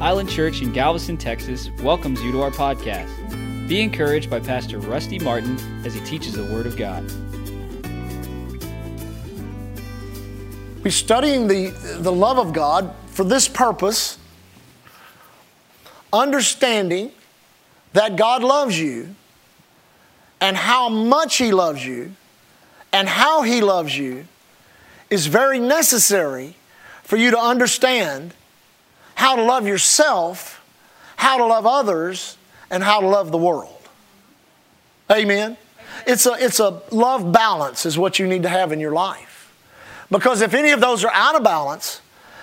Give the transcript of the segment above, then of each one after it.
Island Church in Galveston, Texas welcomes you to our podcast. Be encouraged by Pastor Rusty Martin as he teaches the Word of God. We're studying the, the love of God for this purpose, understanding that God loves you and how much He loves you and how He loves you is very necessary for you to understand how to love yourself, how to love others, and how to love the world. Amen. It's a, it's a love balance, is what you need to have in your life. Because if any of those are out of balance,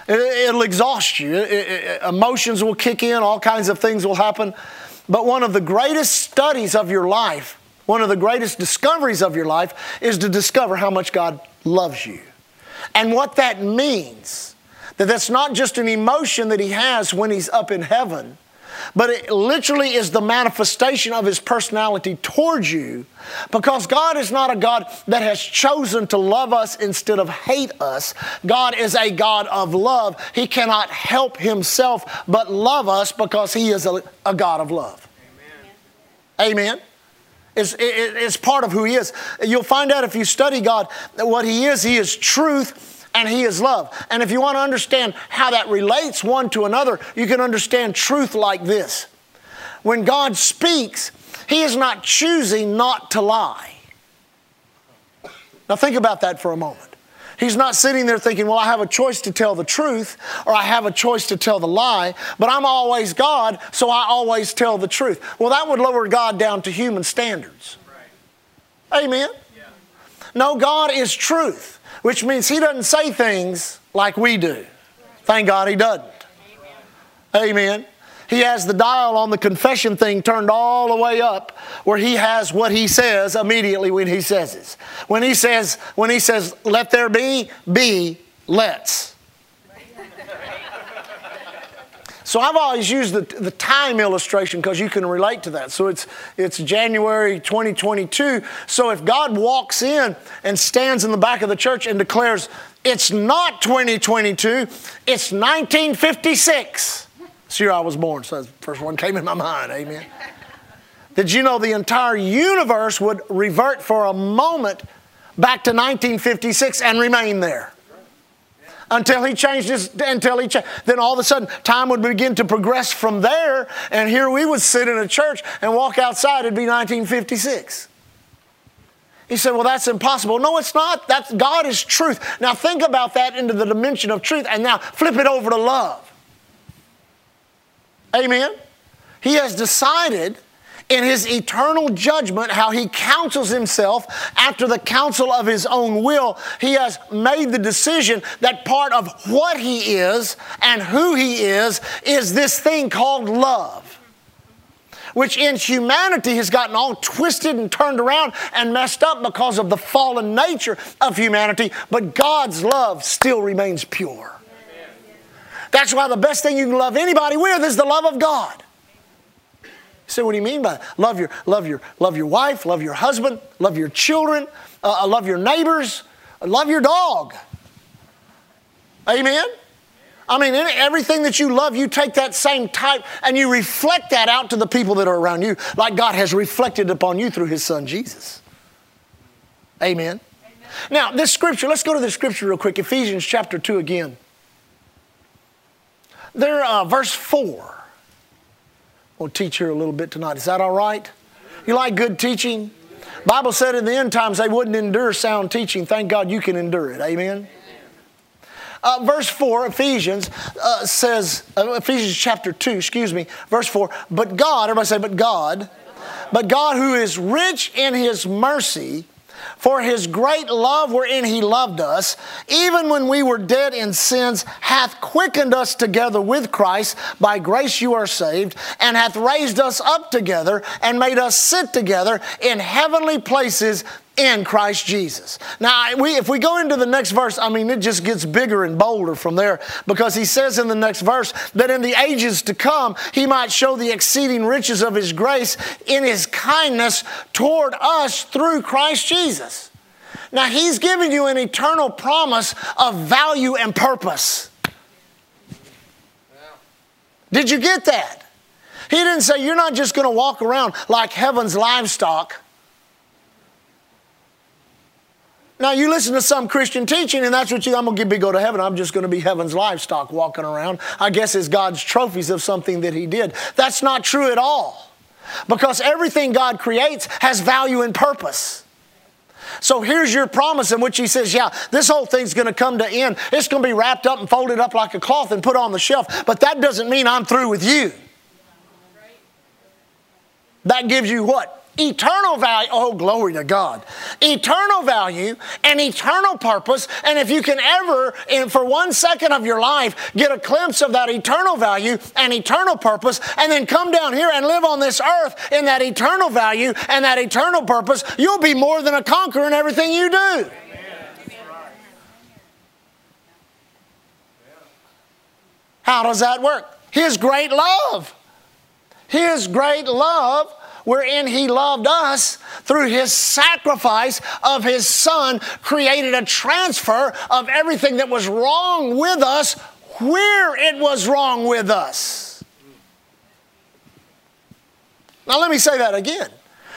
it, will exhaust you. It, it, emotions will kick in, all kinds of things will happen. But one of the greatest studies of your life, one of the greatest discoveries of your life, is to discover how much God loves you. And what that means that that's not just an emotion that he has when he's up in heaven, but it literally is the manifestation of his personality towards you because God is not a God that has chosen to love us instead of hate us. God is a God of love. He cannot help himself but love us because he is a, a God of love. Amen. Amen. It's, it, it's part of who he is. You'll find out if you study God what he is. He is truth and He is love. And if you want to understand how that relates one to another, you can understand truth like this. When God speaks, He is not choosing not to lie. Now, think about that for a moment. He's not sitting there thinking, well, I have a choice to tell the truth or I have a choice to tell the lie, but I'm always God, so I always tell the truth. Well, that would lower God down to human standards. Right. Amen. Yeah. No, God is truth which means he doesn't say things like we do. Thank God he doesn't. Amen. He has the dial on the confession thing turned all the way up where he has what he says immediately when he says it. When he says, when he says, let there be, be, let's. So I've always used the, the time illustration because you can relate to that. So it's, it's January 2022. So if God walks in and stands in the back of the church and declares, it's not 2022, it's 1956. It's the year I was born, so the first one came in my mind. Amen. Did you know the entire universe would revert for a moment back to 1956 and remain there? Until he changed his, until he changed. Then all of a sudden, time would begin to progress from there, and here we would sit in a church and walk outside. It'd be 1956. He said, Well, that's impossible. No, it's not. That's, God is truth. Now think about that into the dimension of truth, and now flip it over to love. Amen. He has decided in his eternal judgment how he counsels himself after the counsel of his own will. He has made the decision that part of what he is and who he is is this thing called love which in humanity has gotten all twisted and turned around and messed up because of the fallen nature of humanity, but God's love still remains pure. That's why the best thing you can love anybody with is the love of God. You say, what do you mean by that? Love your, love your, love your wife, love your husband, love your children, uh, uh love your neighbors, love your dog. Amen? I mean, everything that you love, you take that same type and you reflect that out to the people that are around you, like God has reflected upon you through His Son Jesus. Amen. Amen. Now, this scripture, let's go to the scripture real quick Ephesians chapter 2 again. There, uh, verse 4. Teach here a little bit tonight. Is that all right? You like good teaching? Bible said in the end times they wouldn't endure sound teaching. Thank God you can endure it. Amen. Uh, verse 4, Ephesians uh, says, uh, Ephesians chapter 2, excuse me, verse 4, but God, everybody say, but God, but God who is rich in his mercy, for his great love wherein he loved us, even when we were dead in sins, hath quickened us together with Christ. By grace you are saved, and hath raised us up together and made us sit together in heavenly places in Christ Jesus. Now, we, if we go into the next verse, I mean, it just gets bigger and bolder from there because he says in the next verse that in the ages to come, he might show the exceeding riches of his grace in his kindness toward us through Christ Jesus. Now, he's giving you an eternal promise of value and purpose. Did you get that? He didn't say you're not just going to walk around like heaven's livestock. Now you listen to some Christian teaching, and that's what you. I'm gonna be go to heaven. I'm just gonna be heaven's livestock walking around. I guess it's God's trophies of something that He did. That's not true at all, because everything God creates has value and purpose. So here's your promise in which he says, Yeah, this whole thing's going to come to end. It's going to be wrapped up and folded up like a cloth and put on the shelf. But that doesn't mean I'm through with you. That gives you what? Eternal value. Oh, glory to God. Eternal value and eternal purpose. And if you can ever, in, for one second of your life, get a glimpse of that eternal value and eternal purpose, and then come down here and live on this earth in that eternal value and that eternal purpose, you'll be more than a conqueror in everything you do. How does that work? His great love. His great love wherein he loved us through his sacrifice of his son, created a transfer of everything that was wrong with us where it was wrong with us. Now, let me say that again.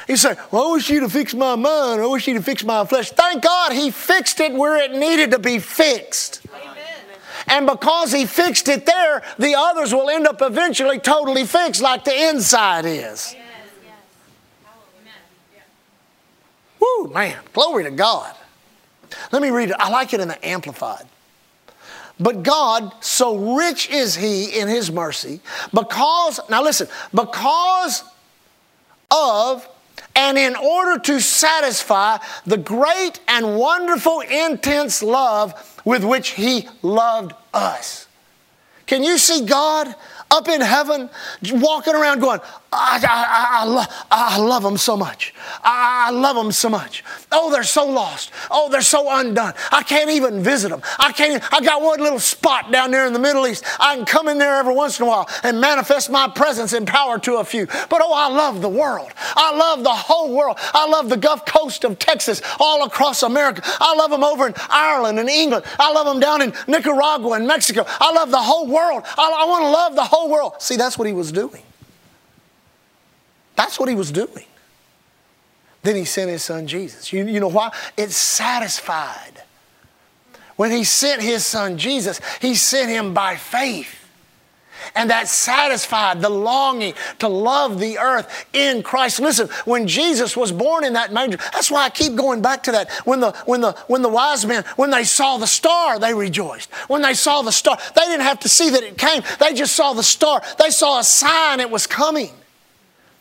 He said, Well, I wish you to fix my mind. I wish you to fix my flesh. Thank God he fixed it where it needed to be fixed. Amen. And because he fixed it there, the others will end up eventually totally fixed like the inside is. Amen. Woo, man, glory to God. Let me read it. I like it in the Amplified. But God, so rich is He in His mercy, because, now listen, because of and in order to satisfy the great and wonderful, intense love with which He loved us. Can you see God up in heaven walking around going, I, I, I, lo- I love them so much. I, love them so much. Oh, they're so lost. Oh, they're so undone. I can't even visit them. I can't. I got one little spot down there in the Middle East. I can come in there every once in a while and manifest my presence and power to a few. But oh, I love the world. I love the whole world. I love the Gulf Coast of Texas, all across America. I love them over in Ireland and England. I love them down in Nicaragua and Mexico. I love the whole world. I, I want to love the whole world. See, that's what he was doing. That's what he was doing. Then he sent his son Jesus. You, you know why? It's satisfied. When he sent his son Jesus, he sent him by faith. And that satisfied the longing to love the earth in Christ. Listen, when Jesus was born in that manger, that's why I keep going back to that. When the when the when the wise men, when they saw the star, they rejoiced. When they saw the star, they didn't have to see that it came. They just saw the star. They saw a sign it was coming.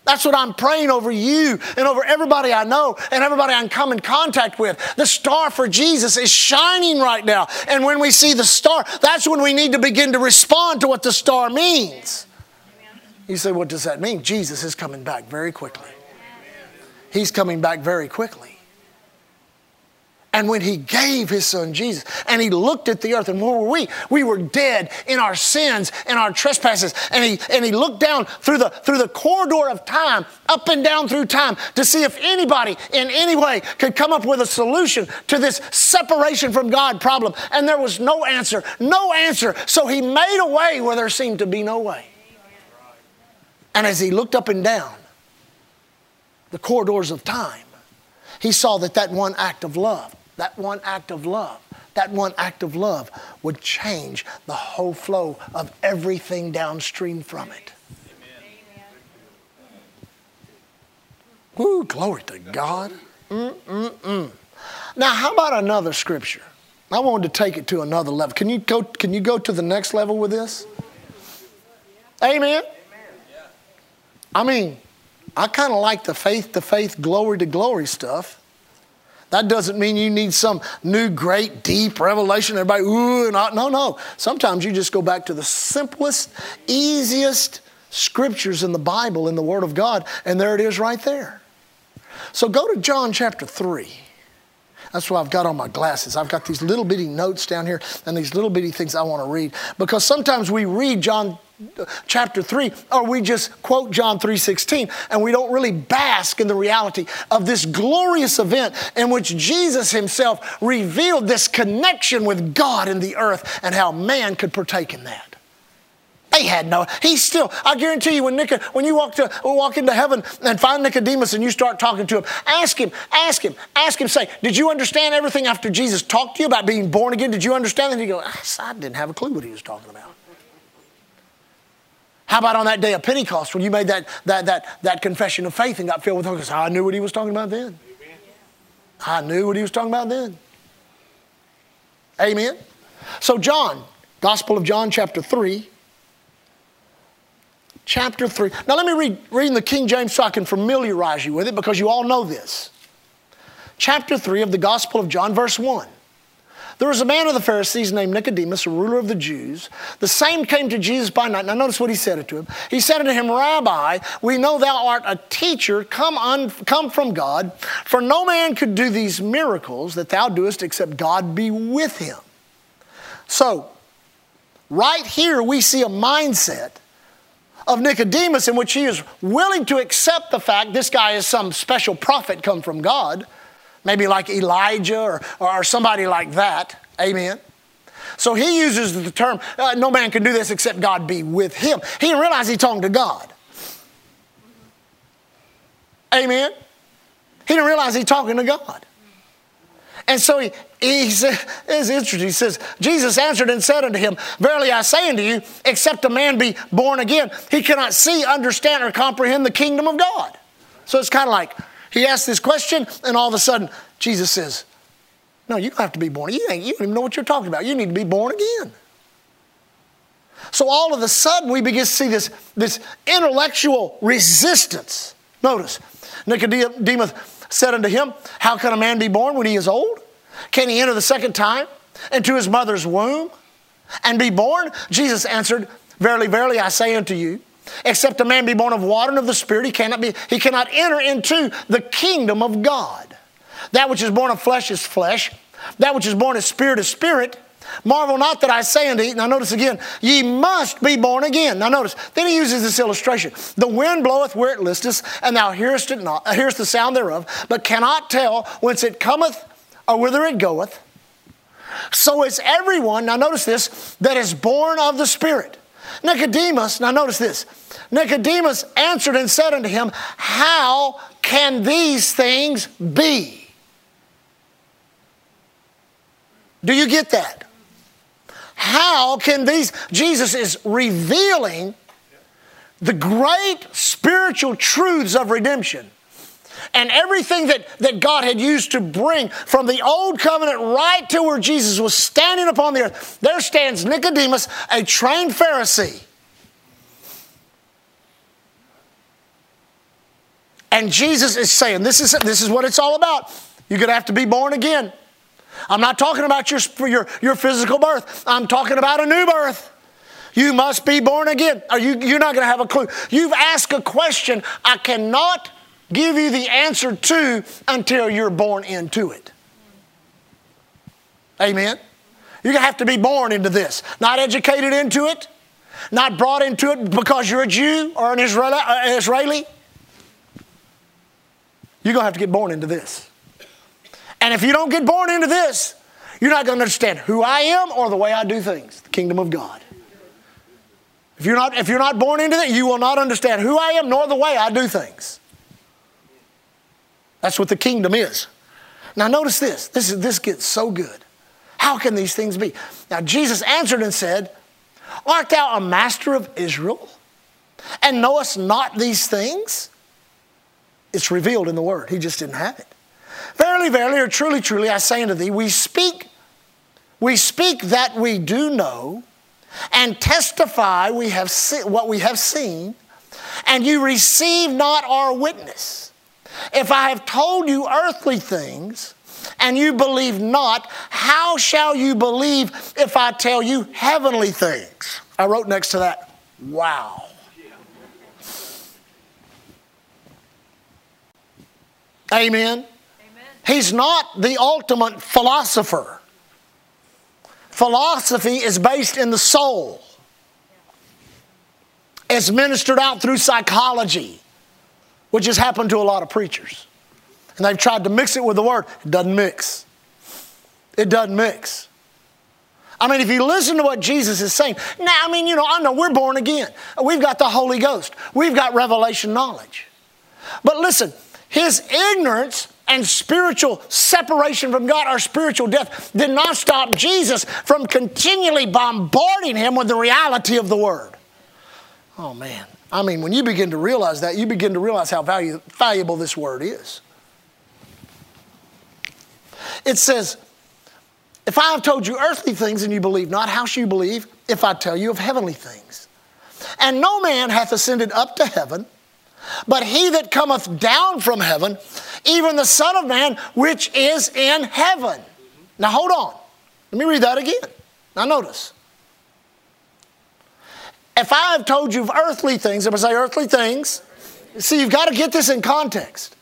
That's what I'm praying over you and over everybody I know and everybody I come in contact with. The star for Jesus is shining right now. And when we see the star, that's when we need to begin to respond to what the star means. You say, what does that mean? Jesus is coming back very quickly. He's coming back very quickly. And when he gave his son Jesus and he looked at the earth, and where were we? We were dead in our sins and our trespasses. And he, and he looked down through the, through the corridor of time, up and down through time, to see if anybody in any way could come up with a solution to this separation from God problem. And there was no answer, no answer. So he made a way where there seemed to be no way. And as he looked up and down the corridors of time, he saw that that one act of love that one act of love, that one act of love would change the whole flow of everything downstream from it. Woo, glory to God. Mm-mm-mm. Now, how about another scripture? I wanted to take it to another level. Can you go, can you go to the next level with this? Amen. I mean, I kind of like the faith to faith, glory to glory stuff. That doesn't mean you need some new, great, deep revelation. Everybody, ooh, I, no, no. Sometimes you just go back to the simplest, easiest scriptures in the Bible, in the Word of God, and there it is right there. So go to John chapter 3. That's why I've got on my glasses. I've got these little bitty notes down here and these little bitty things I want to read. Because sometimes we read John chapter 3 or we just quote John 3:16 and we don't really bask in the reality of this glorious event in which Jesus himself revealed this connection with God in the earth and how man could partake in that. They had no. He still. I guarantee you, when Nic- when you walk to walk into heaven and find Nicodemus and you start talking to him, ask him, ask him, ask him. Say, did you understand everything after Jesus talked to you about being born again? Did you understand? And he go, I didn't have a clue what he was talking about. How about on that day of Pentecost when you made that that that that confession of faith and got filled with Holy Ghost? I knew what he was talking about then. I knew what he was talking about then. Amen. So John, Gospel of John, chapter three chapter 3. Now, let me read, read in the King James so I can familiarize you with it because you all know this. Chapter 3 of the Gospel of John, verse 1. There was a man of the Pharisees named Nicodemus, a ruler of the Jews. The same came to Jesus by night. Now, notice what he said to him. He said unto him, Rabbi, we know thou art a teacher come, un, come from God, for no man could do these miracles that thou doest except God be with him. So, right here we see a mindset of Nicodemus in which he is willing to accept the fact this guy is some special prophet come from God, maybe like Elijah or, or somebody like that. Amen. So he uses the term, uh, no man can do this except God be with him. He didn't realize he's talking to God. Amen. He didn't realize he's talking to God. And so he, he it's interesting. He says, Jesus answered and said unto him, Verily I say unto you, except a man be born again, he cannot see, understand, or comprehend the kingdom of God. So it's kind of like he asked this question, and all of a sudden, Jesus says, No, you don't have to be born. You, ain't, you don't even know what you're talking about. You need to be born again. So all of a sudden, we begin to see this, this intellectual resistance. Notice, Nicodemus said unto him, How can a man be born when he is old? Can he enter the second time into his mother's womb and be born? Jesus answered, Verily, verily, I say unto you, except a man be born of water and of the Spirit, he cannot, be, he cannot enter into the kingdom of God. That which is born of flesh is flesh, that which is born of spirit is spirit. Marvel not that I say unto you, now notice again, ye must be born again. Now notice, then he uses this illustration. The wind bloweth where it listeth, and thou hearest it not, hearest the sound thereof, but cannot tell whence it cometh or whither it goeth. So is everyone, now notice this, that is born of the Spirit. Nicodemus, now notice this. Nicodemus answered and said unto him, How can these things be? Do you get that? How can these, Jesus is revealing the great spiritual truths of redemption and everything that, that God had used to bring from the old covenant right to where Jesus was standing upon the earth. There stands Nicodemus, a trained Pharisee. And Jesus is saying, this is, this is what it's all about. You're going to have to be born again. I'm not talking about your, your, your physical birth, I'm talking about a new birth. You must be born again. Are you, you're not going to have a clue. You've asked a question I cannot give you the answer to until you're born into it. Amen? You're going to have to be born into this, not educated into it, not brought into it because you're a Jew or an Israeli. Uh, you're going to have to get born into this. And if you don't get born into this, you're not going to understand who I am or the way I do things, the kingdom of God. If you're not, if you're not born into that, you will not understand who I am nor the way I do things. That's what the kingdom is. Now, notice this. This, is, this gets so good. How can these things be? Now, Jesus answered and said, Art thou a master of Israel and knowest not these things? It's revealed in the word. He just didn't have it. Verily, verily, or truly, truly, I say unto thee, we speak, we speak that we do know, and testify we have se- what we have seen, and you receive not our witness. If I have told you earthly things, and you believe not, how shall you believe if I tell you heavenly things? I wrote next to that, wow. Amen. He's not the ultimate philosopher. Philosophy is based in the soul. It's ministered out through psychology, which has happened to a lot of preachers. And they've tried to mix it with the word. It doesn't mix. It doesn't mix. I mean, if you listen to what Jesus is saying, now, I mean, you know, I know we're born again. We've got the Holy Ghost. We've got revelation knowledge. But listen, his ignorance and spiritual separation from God our spiritual death did not stop Jesus from continually bombarding him with the reality of the Word. Oh, man. I mean, when you begin to realize that, you begin to realize how value, valuable this Word is. It says, If I have told you earthly things and you believe not, how shall you believe if I tell you of heavenly things? And no man hath ascended up to heaven, but he that cometh down from heaven, even the Son of Man which is in heaven. Now hold on. Let me read that again. Now notice. If I have told you of earthly things, if I say earthly things, see, you've got to get this in context.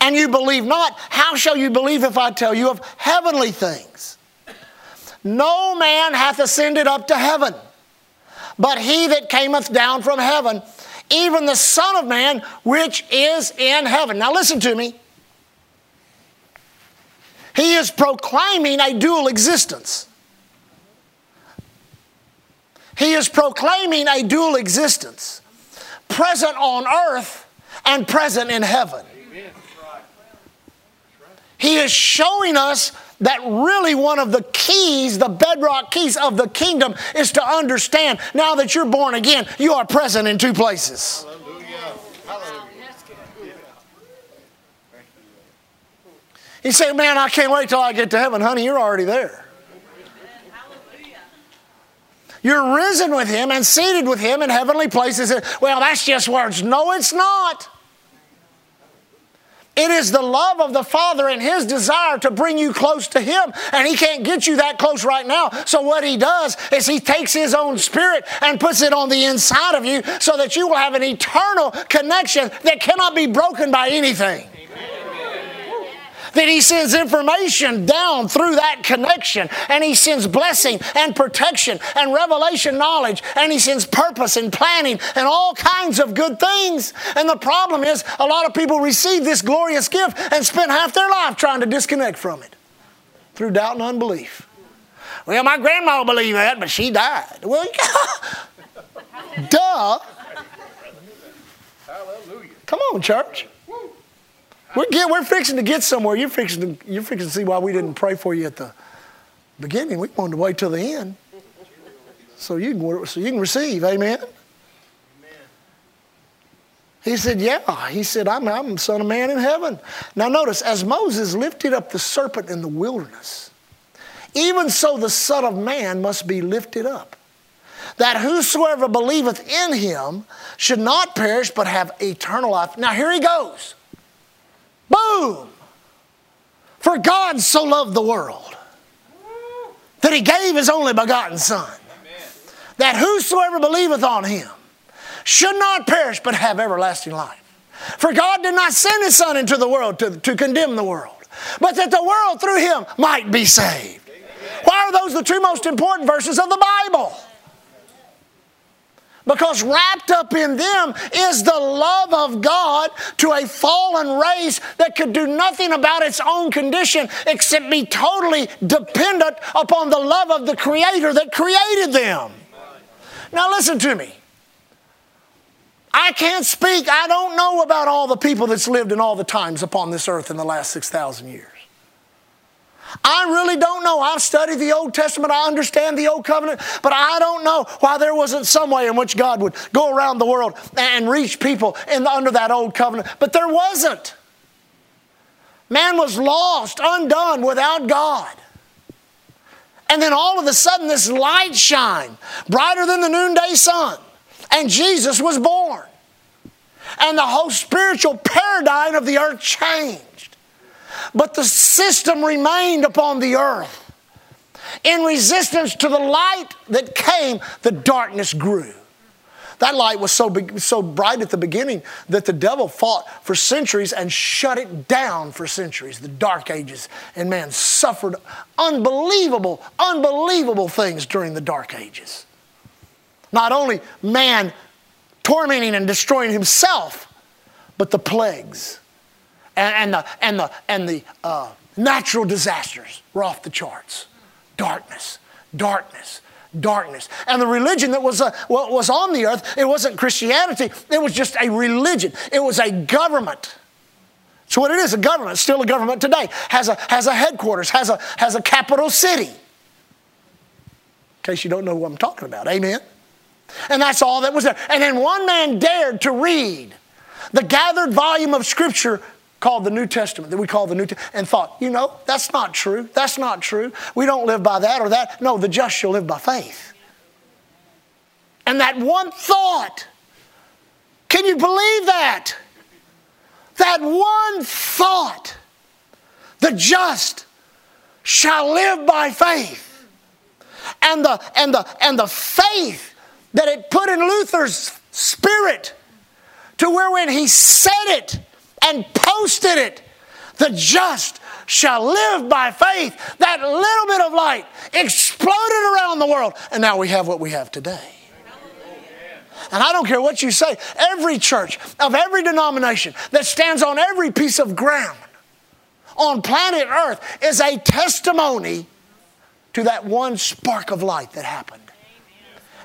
And you believe not, how shall you believe if I tell you of heavenly things? No man hath ascended up to heaven, but he that cometh down from heaven, even the Son of Man which is in heaven. Now listen to me. He is proclaiming a dual existence. He is proclaiming a dual existence present on earth and present in heaven. He is showing us that really one of the keys, the bedrock keys of the kingdom, is to understand now that you're born again, you are present in two places. You say, Man, I can't wait till I get to heaven. Honey, you're already there. You're risen with him and seated with him in heavenly places. Well, that's just words. No, it's not. It is the love of the Father and His desire to bring you close to Him. And He can't get you that close right now. So, what He does is He takes His own Spirit and puts it on the inside of you so that you will have an eternal connection that cannot be broken by anything that He sends information down through that connection, and He sends blessing and protection and revelation knowledge, and He sends purpose and planning and all kinds of good things. And the problem is, a lot of people receive this glorious gift and spend half their life trying to disconnect from it through doubt and unbelief. Well, my grandma believed that, but she died. Well, duh. Hallelujah. Come on, church. We're, get, we're fixing to get somewhere. You're fixing to, you're fixing to see why we didn't pray for you at the beginning. We wanted to wait till the end. So you can, so you can receive. Amen? Amen. He said, Yeah. He said, I'm, I'm the Son of Man in heaven. Now notice, as Moses lifted up the serpent in the wilderness, even so the Son of Man must be lifted up, that whosoever believeth in him should not perish but have eternal life. Now here he goes. Boom! For God so loved the world that he gave his only begotten Son, that whosoever believeth on him should not perish but have everlasting life. For God did not send his Son into the world to, to condemn the world, but that the world through him might be saved. Why are those the two most important verses of the Bible? Because wrapped up in them is the love of God to a fallen race that could do nothing about its own condition except be totally dependent upon the love of the Creator that created them. Now, listen to me. I can't speak, I don't know about all the people that's lived in all the times upon this earth in the last 6,000 years. I really don't know. I've studied the Old Testament, I understand the Old Covenant, but I don't know why there wasn't some way in which God would go around the world and reach people in under that Old Covenant. But there wasn't. Man was lost, undone, without God. And then all of a sudden, this light shine, brighter than the noonday sun, and Jesus was born. And the whole spiritual paradigm of the earth changed. But the system remained upon the earth. In resistance to the light that came, the darkness grew. That light was so, big, so bright at the beginning that the devil fought for centuries and shut it down for centuries, the dark ages. And man suffered unbelievable, unbelievable things during the dark ages. Not only man tormenting and destroying himself, but the plagues and, and the, and the, and the uh, natural disasters were off the charts. Darkness, darkness darkness. And the religion that was, uh, was on the earth, it wasn't Christianity, it was just a religion, it was a government. So what it is, a government, still a government today, has a, has a headquarters, has a, has a capital city. In case you don't know what I'm talking about, amen? And that's all that was there. And then one man dared to read the gathered volume of Scripture called the New Testament, that we call the New Testament, and thought, you know, that's not true. That's not true. We don't live by that or that. No, the just shall live by faith. And that one thought, can you believe that? That one thought, the just shall live by faith. And the, and the, and the faith that it put in Luther's spirit to where when he said it and posted it, the just shall live by faith. That little bit of light exploded around the world, and now we have what we have today. And I don't care what you say, every church of every denomination that stands on every piece of ground on planet Earth is a testimony to that one spark of light that happened.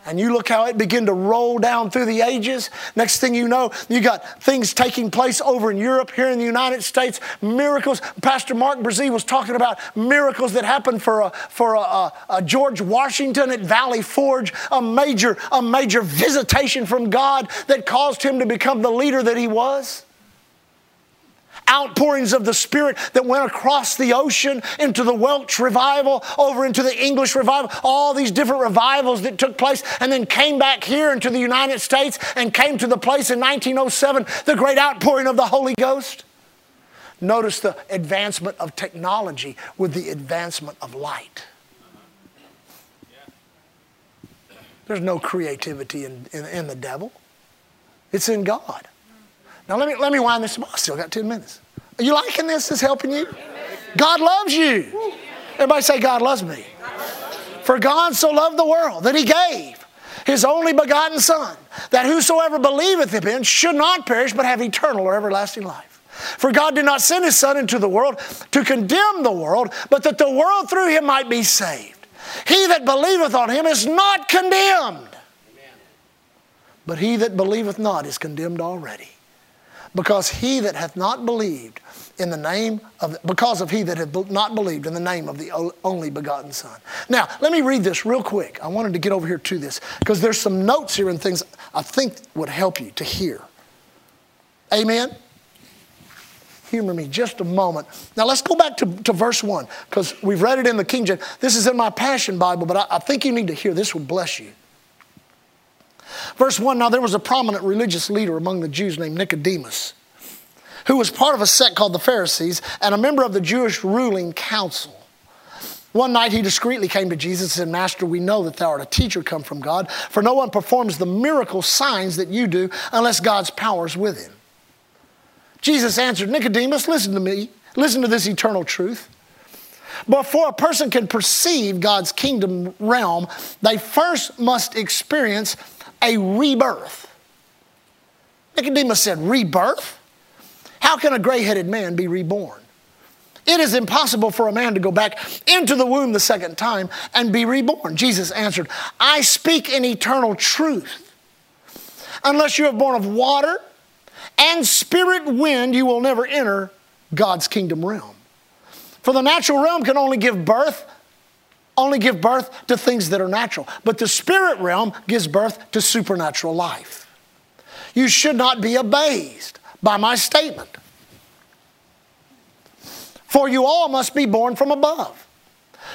And you look how it began to roll down through the ages. Next thing you know, you got things taking place over in Europe, here in the United States, miracles. Pastor Mark Brazil was talking about miracles that happened for, a, for a, a, a George Washington at Valley Forge, a major, a major visitation from God that caused him to become the leader that he was outpourings of the Spirit that went across the ocean into the Welsh revival, over into the English revival, all these different revivals that took place, and then came back here into the United States and came to the place in 1907, the great outpouring of the Holy Ghost. Notice the advancement of technology with the advancement of light. There's no creativity in, in, in the devil, it's in God. Now let me let me wind this up. I still got 10 minutes. Are you liking this? Is helping you? God loves you. Everybody say, God loves me. For God so loved the world that he gave his only begotten Son, that whosoever believeth in him should not perish, but have eternal or everlasting life. For God did not send his Son into the world to condemn the world, but that the world through him might be saved. He that believeth on him is not condemned, but he that believeth not is condemned already because he that hath not believed in the name of, because of he that hath not believed in the name of the only begotten Son. Now, let me read this real quick. I wanted to get over here to this because there's some notes here and things I think would help you to hear. Amen? Humor me just a moment. Now, let's go back to, to verse 1 because we've read it in the King James. This is in my Passion Bible, but I, I think you need to hear this will bless you. Verse 1 Now there was a prominent religious leader among the Jews named Nicodemus, who was part of a sect called the Pharisees and a member of the Jewish ruling council. One night he discreetly came to Jesus and said, Master, we know that thou art a teacher come from God, for no one performs the miracle signs that you do unless God's power is with him. Jesus answered, Nicodemus, listen to me. Listen to this eternal truth. Before a person can perceive God's kingdom realm, they first must experience a rebirth. Nicodemus said, Rebirth? How can a gray headed man be reborn? It is impossible for a man to go back into the womb the second time and be reborn. Jesus answered, I speak in eternal truth. Unless you have born of water and spirit wind, you will never enter God's kingdom realm. For the natural realm can only give birth only give birth to things that are natural. But the spirit realm gives birth to supernatural life. You should not be abased by my statement. For you all must be born from above.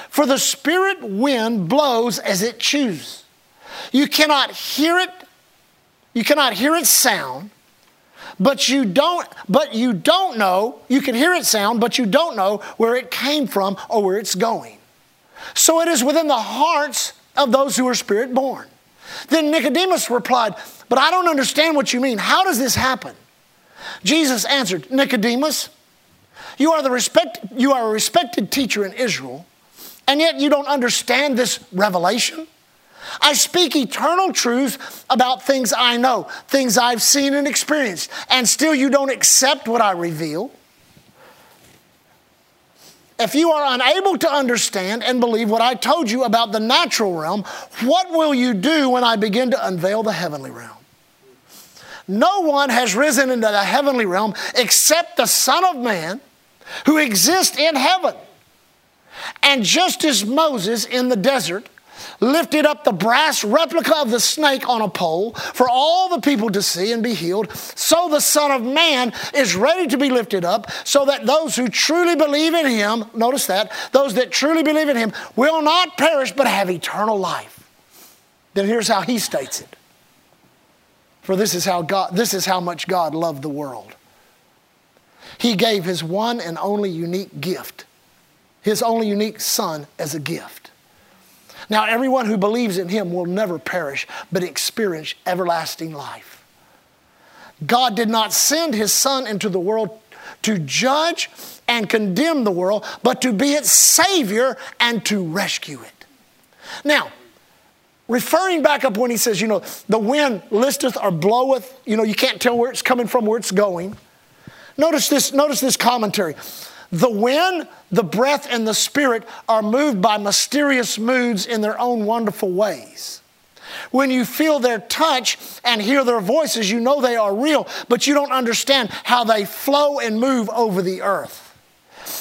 For the spirit wind blows as it chooses. You cannot hear it, you cannot hear its sound, but you don't but you don't know, you can hear its sound, but you don't know where it came from or where it's going. So it is within the hearts of those who are spirit born. Then Nicodemus replied, But I don't understand what you mean. How does this happen? Jesus answered, Nicodemus, you are, the respect, you are a respected teacher in Israel, and yet you don't understand this revelation? I speak eternal truth about things I know, things I've seen and experienced, and still you don't accept what I reveal? If you are unable to understand and believe what I told you about the natural realm, what will you do when I begin to unveil the heavenly realm? No one has risen into the heavenly realm except the Son of Man who exists in heaven. And just as Moses in the desert lifted up the brass replica of the snake on a pole for all the people to see and be healed, so the Son of Man is ready to be lifted up, so that those who truly believe in him, notice that, those that truly believe in him will not perish but have eternal life. Then here's how he states it. For this is how God this is how much God loved the world. He gave his one and only unique gift, his only unique son as a gift now, everyone who believes in him will never perish, but experience everlasting life. God did not send his son into the world to judge and condemn the world, but to be its savior and to rescue it. Now, referring back up when he says, you know, the wind listeth or bloweth, you know, you can't tell where it's coming from, where it's going. Notice this, notice this commentary. The wind, the breath, and the spirit are moved by mysterious moods in their own wonderful ways. When you feel their touch and hear their voices, you know they are real, but you don't understand how they flow and move over the earth.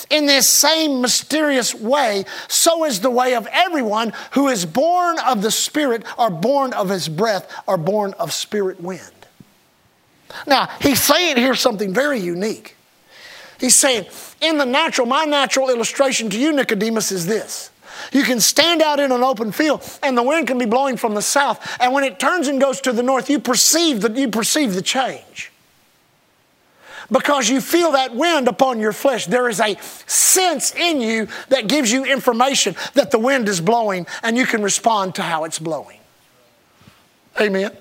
In this same mysterious way, so is the way of everyone who is born of the Spirit, or born of His breath, or born of Spirit wind. Now, he's saying here something very unique. He's saying, in the natural, my natural illustration to you, Nicodemus, is this. You can stand out in an open field and the wind can be blowing from the south. And when it turns and goes to the north, you perceive that you perceive the change. Because you feel that wind upon your flesh. There is a sense in you that gives you information that the wind is blowing and you can respond to how it's blowing. Amen. Amen.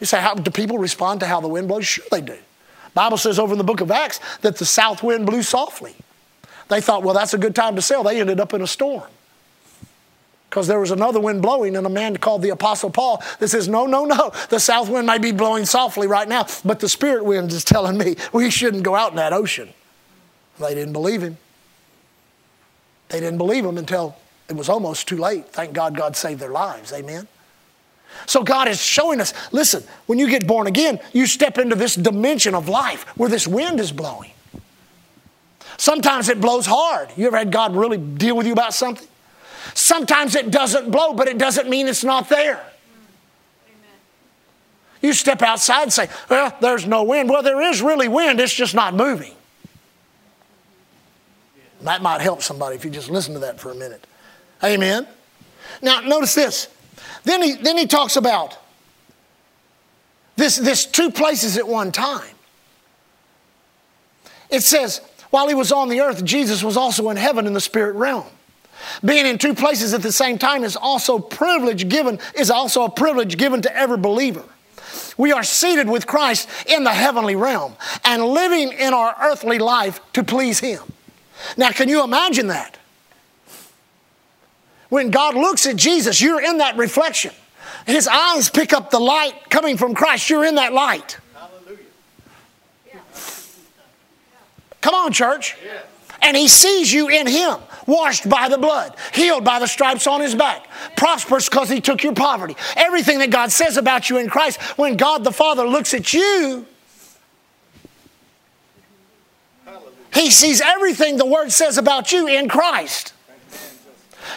You say, how do people respond to how the wind blows? Sure they do. Bible says over in the book of Acts that the south wind blew softly. They thought, well, that's a good time to sail. They ended up in a storm. Because there was another wind blowing, and a man called the Apostle Paul that says, No, no, no, the south wind may be blowing softly right now, but the spirit wind is telling me we shouldn't go out in that ocean. They didn't believe him. They didn't believe him until it was almost too late. Thank God God saved their lives. Amen. So God is showing us listen, when you get born again, you step into this dimension of life where this wind is blowing. Sometimes it blows hard. You ever had God really deal with you about something? Sometimes it doesn't blow, but it doesn't mean it's not there. You step outside and say, Well, there's no wind. Well, there is really wind, it's just not moving. That might help somebody if you just listen to that for a minute. Amen. Now, notice this. Then he, then he talks about this, this two places at one time. It says, while he was on the earth, Jesus was also in heaven in the spirit realm. Being in two places at the same time is also privilege given, is also a privilege given to every believer. We are seated with Christ in the heavenly realm and living in our earthly life to please Him. Now, can you imagine that? When God looks at Jesus, you're in that reflection. His eyes pick up the light coming from Christ. You're in that light. Hallelujah. Come on, church. And he sees you in him, washed by the blood, healed by the stripes on his back, prosperous because he took your poverty. Everything that God says about you in Christ, when God the Father looks at you, he sees everything the Word says about you in Christ.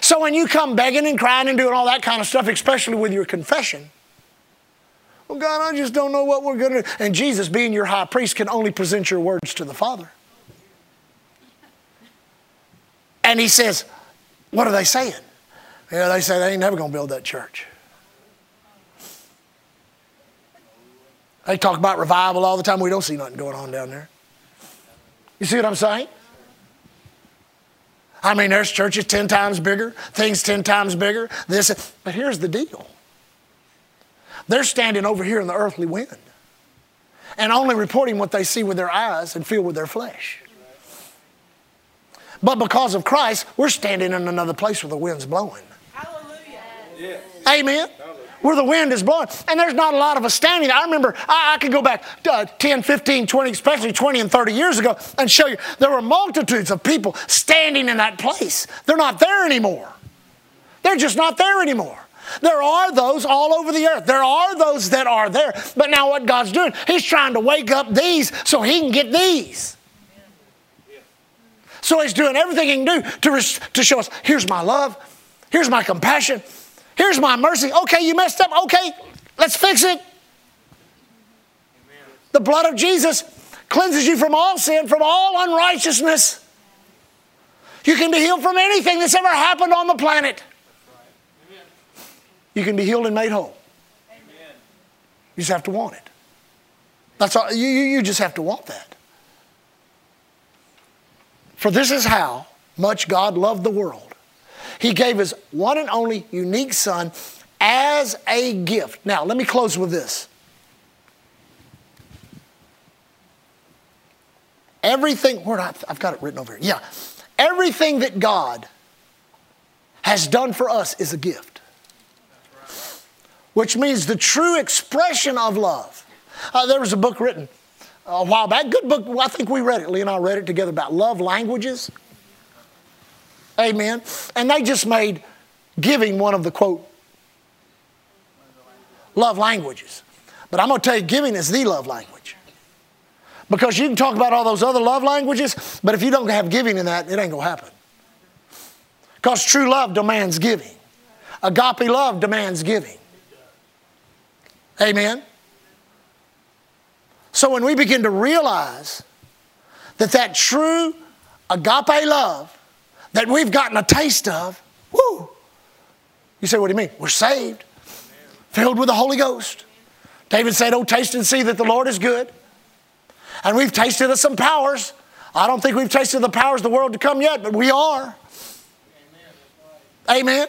So when you come begging and crying and doing all that kind of stuff, especially with your confession, well, God, I just don't know what we're going to do. And Jesus, being your high priest, can only present your words to the Father. And he says, What are they saying? Yeah, they say they ain't never going to build that church. They talk about revival all the time. We don't see nothing going on down there. You see what I'm saying? I mean, there's churches 10 times bigger, things 10 times bigger, this. But here's the deal they're standing over here in the earthly wind and only reporting what they see with their eyes and feel with their flesh. But because of Christ, we're standing in another place where the wind's blowing. Hallelujah. Amen. Where the wind is blowing. And there's not a lot of us standing there. I remember, I, I could go back uh, 10, 15, 20, especially 20 and 30 years ago, and show you there were multitudes of people standing in that place. They're not there anymore. They're just not there anymore. There are those all over the earth. There are those that are there. But now, what God's doing, He's trying to wake up these so He can get these. So He's doing everything He can do to, to show us here's my love, here's my compassion, here's my mercy. Okay, you messed up. Okay, let's fix it. The blood of Jesus cleanses you from all sin, from all unrighteousness. You can be healed from anything that's ever happened on the planet you can be healed and made whole. Amen. You just have to want it. That's all. You, you just have to want that. For this is how much God loved the world. He gave his one and only unique Son as a gift. Now, let me close with this. Everything, where I've got it written over here. Yeah. Everything that God has done for us is a gift which means the true expression of love. Uh, there was a book written a while back, good book. I think we read it. Lee and I read it together about love languages. Amen. And they just made giving one of the quote love languages. But I'm going to tell you, giving is the love language. Because you can talk about all those other love languages, but if you don't have giving in that, it ain't going to happen. Because true love demands giving, agape love demands giving. Amen? So when we begin to realize that that true agape love that we've gotten a taste of, whoo, you say, what do you mean? We're saved, filled with the Holy Ghost. David said, Oh, taste and see that the Lord is good. And we've tasted of some powers. I don't think we've tasted the powers of the world to come yet, but we are. Amen. Amen.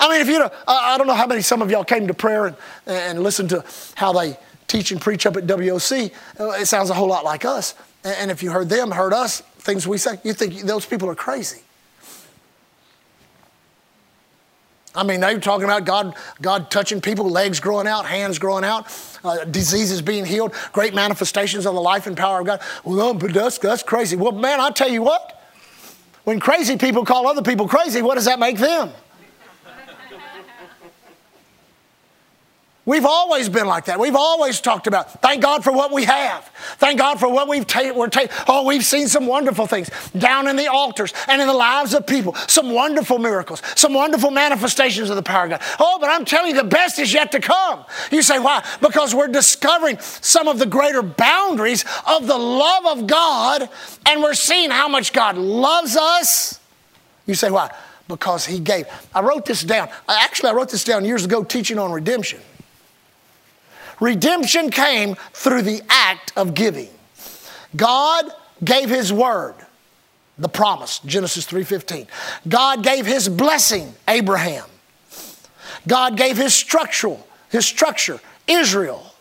I mean, if you, I don't know how many some of y'all came to prayer and, and listened to how they teach and preach up at WOC. It sounds a whole lot like us. And if you heard them, heard us, things we say, you think those people are crazy. I mean, they were talking about God, God touching people, legs growing out, hands growing out, uh, diseases being healed, great manifestations of the life and power of God. Well, but that's, that's crazy. Well, man, I tell you what, when crazy people call other people crazy, what does that make them? We've always been like that. We've always talked about thank God for what we have. Thank God for what we've taken. We're ta- oh, we've seen some wonderful things down in the altars and in the lives of people. Some wonderful miracles, some wonderful manifestations of the power of God. Oh, but I'm telling you, the best is yet to come. You say, why? Because we're discovering some of the greater boundaries of the love of God and we're seeing how much God loves us. You say, why? Because He gave. I wrote this down. Actually, I wrote this down years ago teaching on redemption. Redemption came through the act of giving. God gave his word, the promise, Genesis 3:15. God gave his blessing, Abraham. God gave his structural, his structure, Israel.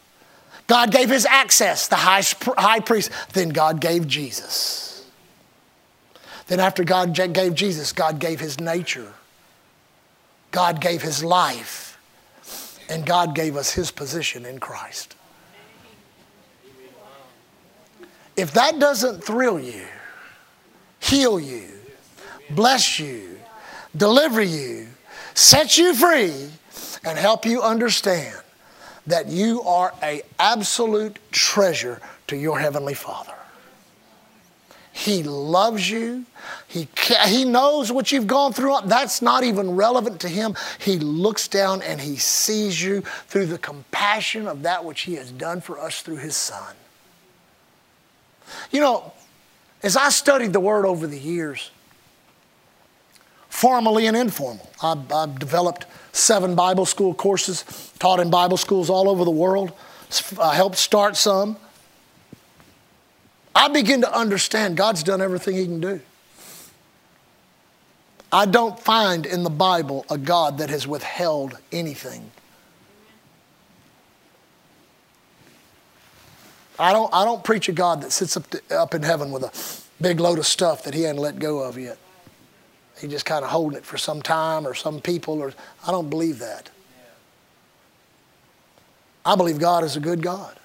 God gave his access, the high, high priest. Then God gave Jesus. Then after God gave Jesus, God gave his nature. God gave his life. And God gave us his position in Christ. If that doesn't thrill you, heal you, bless you, deliver you, set you free, and help you understand that you are a absolute treasure to your heavenly Father. He loves you. He, he knows what you've gone through. That's not even relevant to him. He looks down and he sees you through the compassion of that which he has done for us through his son. You know, as I studied the word over the years, formally and informal, I've, I've developed seven Bible school courses, taught in Bible schools all over the world, I helped start some. I begin to understand God's done everything He can do. I don't find in the Bible a God that has withheld anything. I don't, I don't preach a God that sits up, to, up in heaven with a big load of stuff that he hadn't let go of yet. He just kind of holding it for some time or some people, or I don't believe that. I believe God is a good God.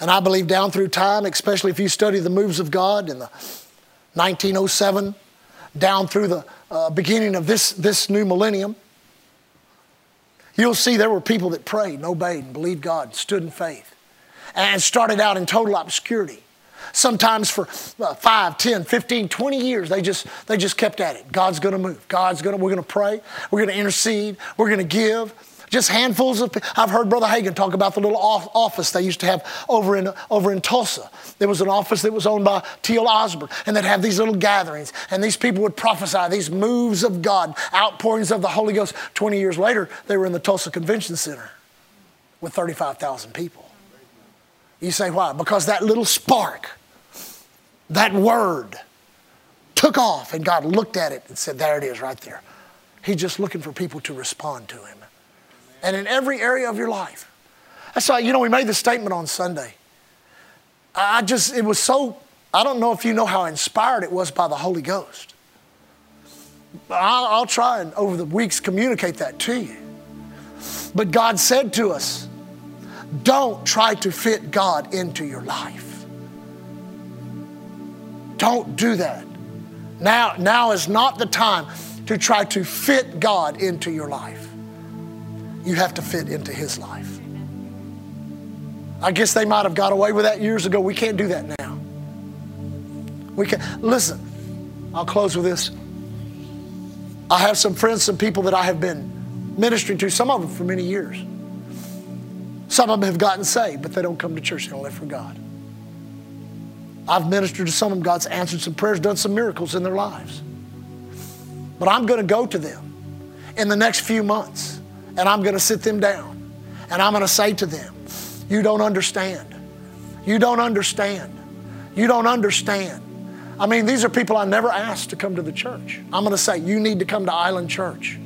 And I believe down through time, especially if you study the moves of God in the 1907, down through the uh, beginning of this, this new millennium, you'll see there were people that prayed and obeyed and believed God, stood in faith, and started out in total obscurity. Sometimes for uh, 5, 10, 15, 20 years, they just, they just kept at it. God's going to move. God's going to, we're going to pray. We're going to intercede. We're going to give. Just handfuls of. I've heard Brother Hagin talk about the little office they used to have over in over in Tulsa. There was an office that was owned by T.L. Osborne, and they'd have these little gatherings, and these people would prophesy these moves of God, outpourings of the Holy Ghost. Twenty years later, they were in the Tulsa Convention Center with thirty-five thousand people. You say why? Because that little spark, that word, took off, and God looked at it and said, "There it is, right there." He's just looking for people to respond to Him and in every area of your life. That's why, you know, we made the statement on Sunday. I just, it was so, I don't know if you know how inspired it was by the Holy Ghost. I'll, I'll try and over the weeks communicate that to you. But God said to us, don't try to fit God into your life. Don't do that. Now, now is not the time to try to fit God into your life you have to fit into his life. I guess they might have got away with that years ago. We can't do that now. We can listen. I'll close with this. I have some friends, some people that I have been ministering to, some of them for many years. Some of them have gotten saved, but they don't come to church. They don't live for God. I've ministered to some of them. God's answered some prayers, done some miracles in their lives. But I'm going to go to them in the next few months and I'm going to sit them down and I'm going to say to them, You don't understand. You don't understand. You don't understand. I mean, these are people I never asked to come to the church. I'm going to say, You need to come to Island Church.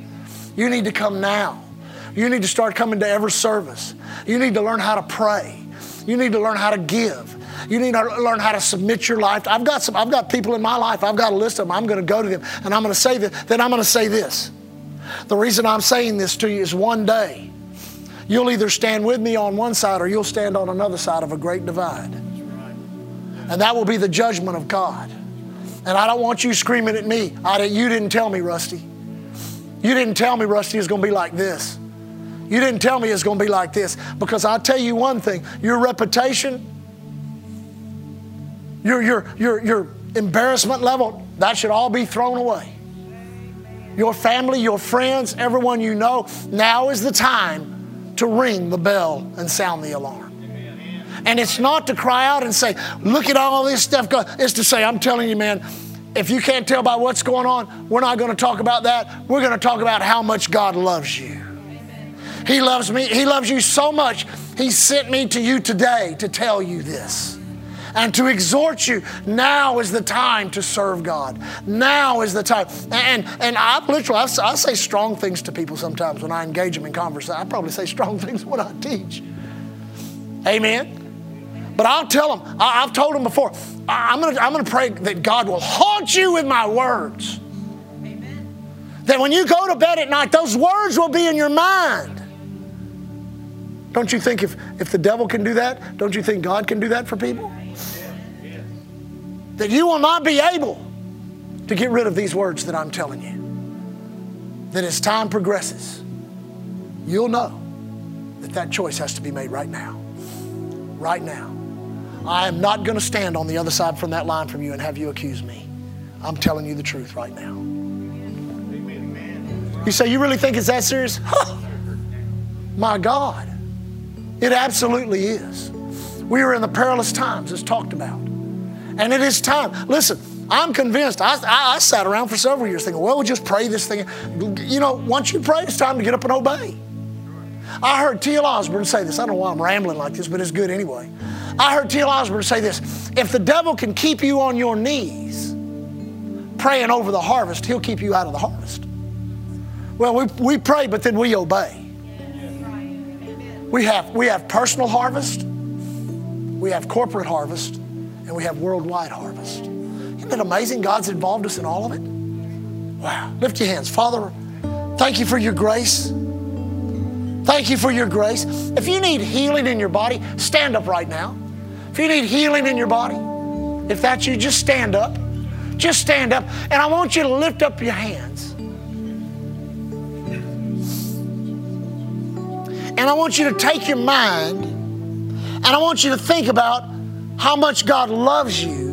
You need to come now. You need to start coming to every service. You need to learn how to pray. You need to learn how to give. You need to learn how to submit your life. I've got some, I've got people in my life. I've got a list of them. I'm going to go to them and I'm going to say this. Then I'm going to say this. The reason I'm saying this to you is one day you'll either stand with me on one side or you'll stand on another side of a great divide. And that will be the judgment of God. And I don't want you screaming at me. I, you didn't tell me, Rusty. You didn't tell me, Rusty, it's going to be like this. You didn't tell me it's going to be like this. Because I'll tell you one thing your reputation, your, your, your, your embarrassment level, that should all be thrown away your family, your friends, everyone you know, now is the time to ring the bell and sound the alarm. And it's not to cry out and say, look at all this stuff. It's to say, I'm telling you, man, if you can't tell by what's going on, we're not going to talk about that. We're going to talk about how much God loves you. He loves me. He loves you so much. He sent me to you today to tell you this and to exhort you. Now is the time to serve God. Now is the time. And, and I literally, I, I say strong things to people sometimes when I engage them in conversation. I probably say strong things when I teach. Amen. But I'll tell them, I, have told them before, I, am going to I'm gonna pray that God will haunt you with my words. Amen. That when you go to bed at night, those words will be in your mind. Don't you think if, if the devil can do that, don't you think God can do that for people? That you will not be able to get rid of these words that I'm telling you. That as time progresses, you'll know that that choice has to be made right now. Right now. I am not going to stand on the other side from that line from you and have you accuse me. I'm telling you the truth right now. You say, You really think it's that serious? Huh. My God. It absolutely is. We are in the perilous times, as talked about. And it is time. Listen, I'm convinced. I, I, I, sat around for several years thinking, well, we'll just pray this thing. You know, once you pray, it's time to get up and obey. I heard T.L. Osborne say this. I don't know why I'm rambling like this, but it's good anyway. I heard T.L. Osborne say this If the devil can keep you on your knees praying over the harvest, he'll keep you out of the harvest. Well, we, we pray, but then we obey. We have, we have personal harvest, we have corporate harvest, and we have worldwide harvest. Isn't it amazing God's involved us in all of it? Wow. Lift your hands. Father, thank you for your grace. Thank you for your grace. If you need healing in your body, stand up right now. If you need healing in your body, if that's you, just stand up. Just stand up. And I want you to lift up your hands. And I want you to take your mind and I want you to think about how much God loves you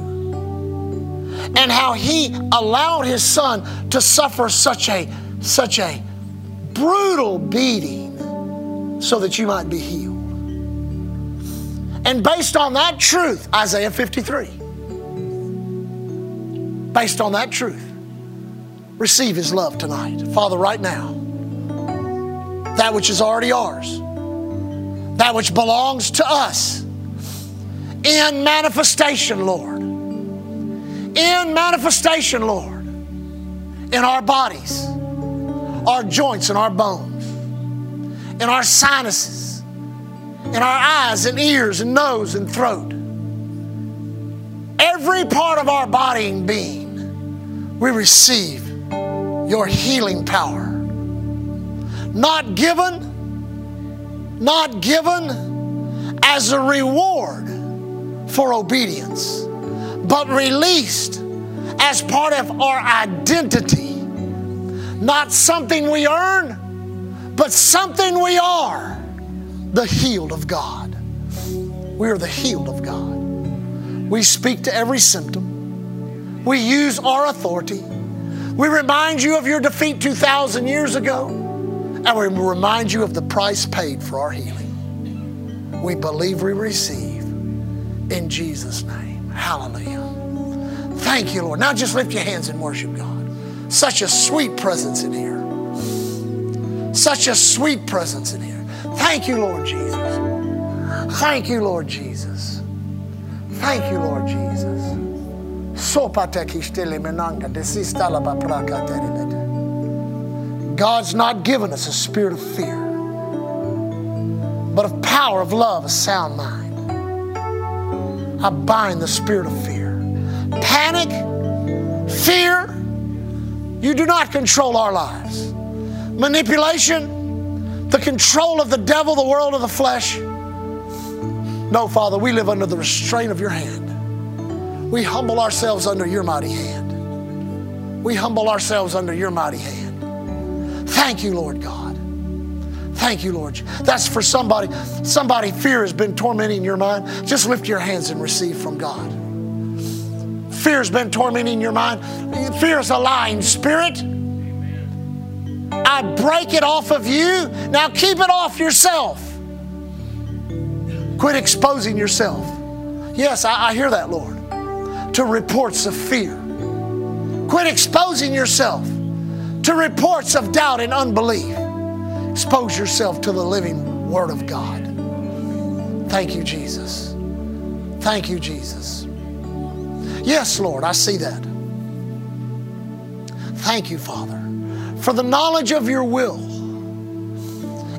and how He allowed His Son to suffer such a, such a brutal beating so that you might be healed. And based on that truth, Isaiah 53, based on that truth, receive His love tonight. Father, right now, that which is already ours, that which belongs to us, in manifestation, Lord. In manifestation, Lord. In our bodies, our joints and our bones, in our sinuses, in our eyes and ears and nose and throat. Every part of our body and being, we receive your healing power. Not given, not given as a reward for obedience, but released as part of our identity. Not something we earn, but something we are the healed of God. We are the healed of God. We speak to every symptom, we use our authority. We remind you of your defeat 2,000 years ago, and we remind you of the price paid for our healing. We believe we receive in Jesus' name. Hallelujah. Thank you, Lord. Now just lift your hands and worship God. Such a sweet presence in here. Such a sweet presence in here. Thank you, Lord Jesus. Thank you, Lord Jesus. Thank you, Lord Jesus. God's not given us a spirit of fear, but of power, of love, a sound mind. I bind the spirit of fear. Panic, fear, you do not control our lives. Manipulation, the control of the devil, the world of the flesh. No, Father, we live under the restraint of your hand. We humble ourselves under your mighty hand. We humble ourselves under your mighty hand. Thank you, Lord God. Thank you, Lord. That's for somebody. Somebody fear has been tormenting your mind. Just lift your hands and receive from God. Fear has been tormenting your mind. Fear is a lying spirit. I break it off of you. Now keep it off yourself. Quit exposing yourself. Yes, I, I hear that, Lord. To reports of fear. Quit exposing yourself to reports of doubt and unbelief. Expose yourself to the living Word of God. Thank you, Jesus. Thank you, Jesus. Yes, Lord, I see that. Thank you, Father, for the knowledge of your will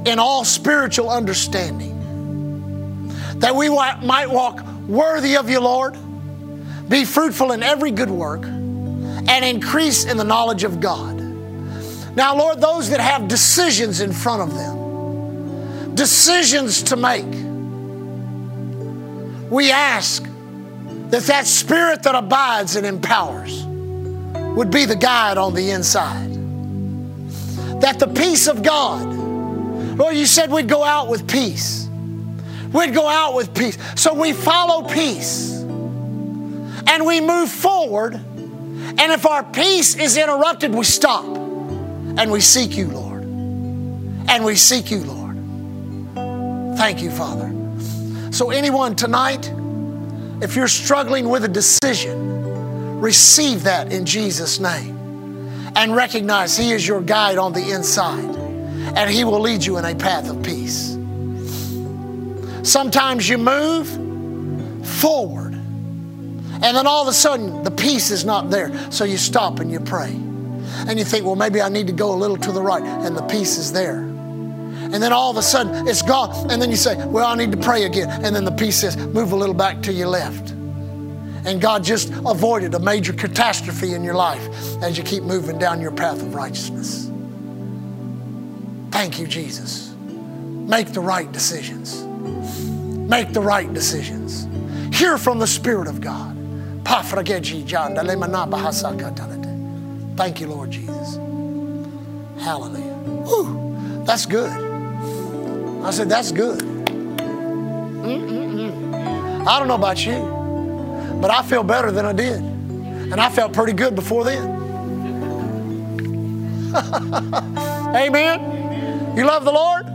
in all spiritual understanding, that we might walk worthy of you, Lord, be fruitful in every good work, and increase in the knowledge of God. Now, Lord, those that have decisions in front of them, decisions to make, we ask that that spirit that abides and empowers would be the guide on the inside. That the peace of God, Lord, you said we'd go out with peace. We'd go out with peace. So we follow peace and we move forward. And if our peace is interrupted, we stop and we seek you, Lord. And we seek you, Lord. Thank you, Father. So, anyone tonight, if you're struggling with a decision, receive that in Jesus' name and recognize He is your guide on the inside and He will lead you in a path of peace. Sometimes you move forward and then all of a sudden the peace is not there, so you stop and you pray. And you think, well, maybe I need to go a little to the right, and the peace is there. And then all of a sudden it's gone. And then you say, Well, I need to pray again. And then the peace says, Move a little back to your left. And God just avoided a major catastrophe in your life as you keep moving down your path of righteousness. Thank you, Jesus. make the right decisions. Make the right decisions. Hear from the Spirit of God. Thank you, Lord Jesus. Hallelujah. Whew, that's good. I said, that's good. Mm-mm-mm. I don't know about you, but I feel better than I did. And I felt pretty good before then. Amen. You love the Lord?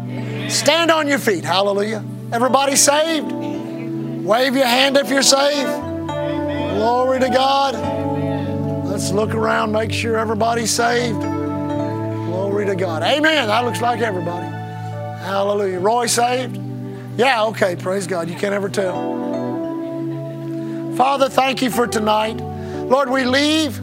Stand on your feet. Hallelujah. Everybody saved? Wave your hand if you're saved. Glory to God. Let's look around, make sure everybody's saved. Glory to God. Amen. That looks like everybody. Hallelujah. Roy saved? Yeah, okay. Praise God. You can't ever tell. Father, thank you for tonight. Lord, we leave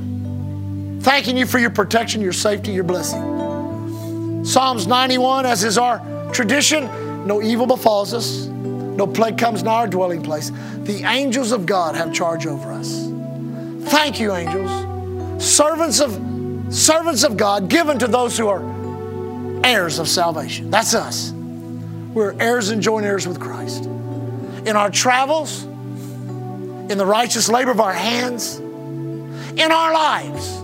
thanking you for your protection, your safety, your blessing. Psalms 91, as is our tradition, no evil befalls us, no plague comes nigh our dwelling place. The angels of God have charge over us. Thank you, angels, servants of servants of God, given to those who are heirs of salvation. That's us. We're heirs and joint heirs with Christ. In our travels, in the righteous labor of our hands, in our lives,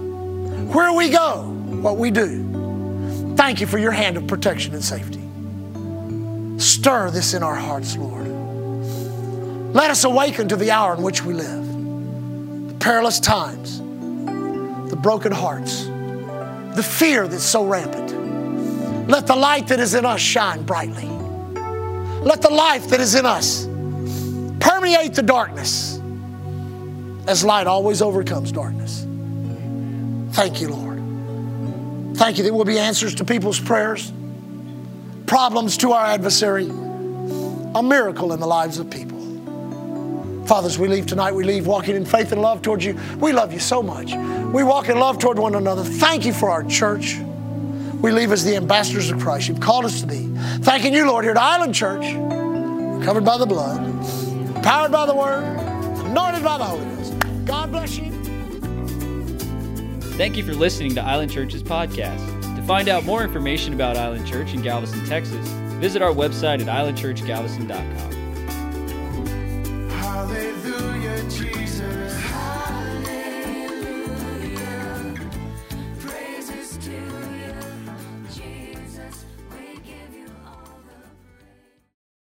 where we go, what we do. Thank you for your hand of protection and safety. Stir this in our hearts, Lord. Let us awaken to the hour in which we live, the perilous times, the broken hearts, the fear that's so rampant. Let the light that is in us shine brightly. Let the life that is in us permeate the darkness as light always overcomes darkness. Thank you, Lord. Thank you that will be answers to people's prayers, problems to our adversary, a miracle in the lives of people. Fathers, we leave tonight, we leave walking in faith and love towards you. We love you so much. We walk in love toward one another. Thank you for our church. We leave as the ambassadors of Christ. You've called us to be. Thanking you, Lord, here at Island Church, covered by the blood, powered by the word, anointed by the Holy Ghost. God bless you. Thank you for listening to Island Church's podcast. To find out more information about Island Church in Galveston, Texas, visit our website at islandchurchgalveston.com. Hallelujah, Jesus.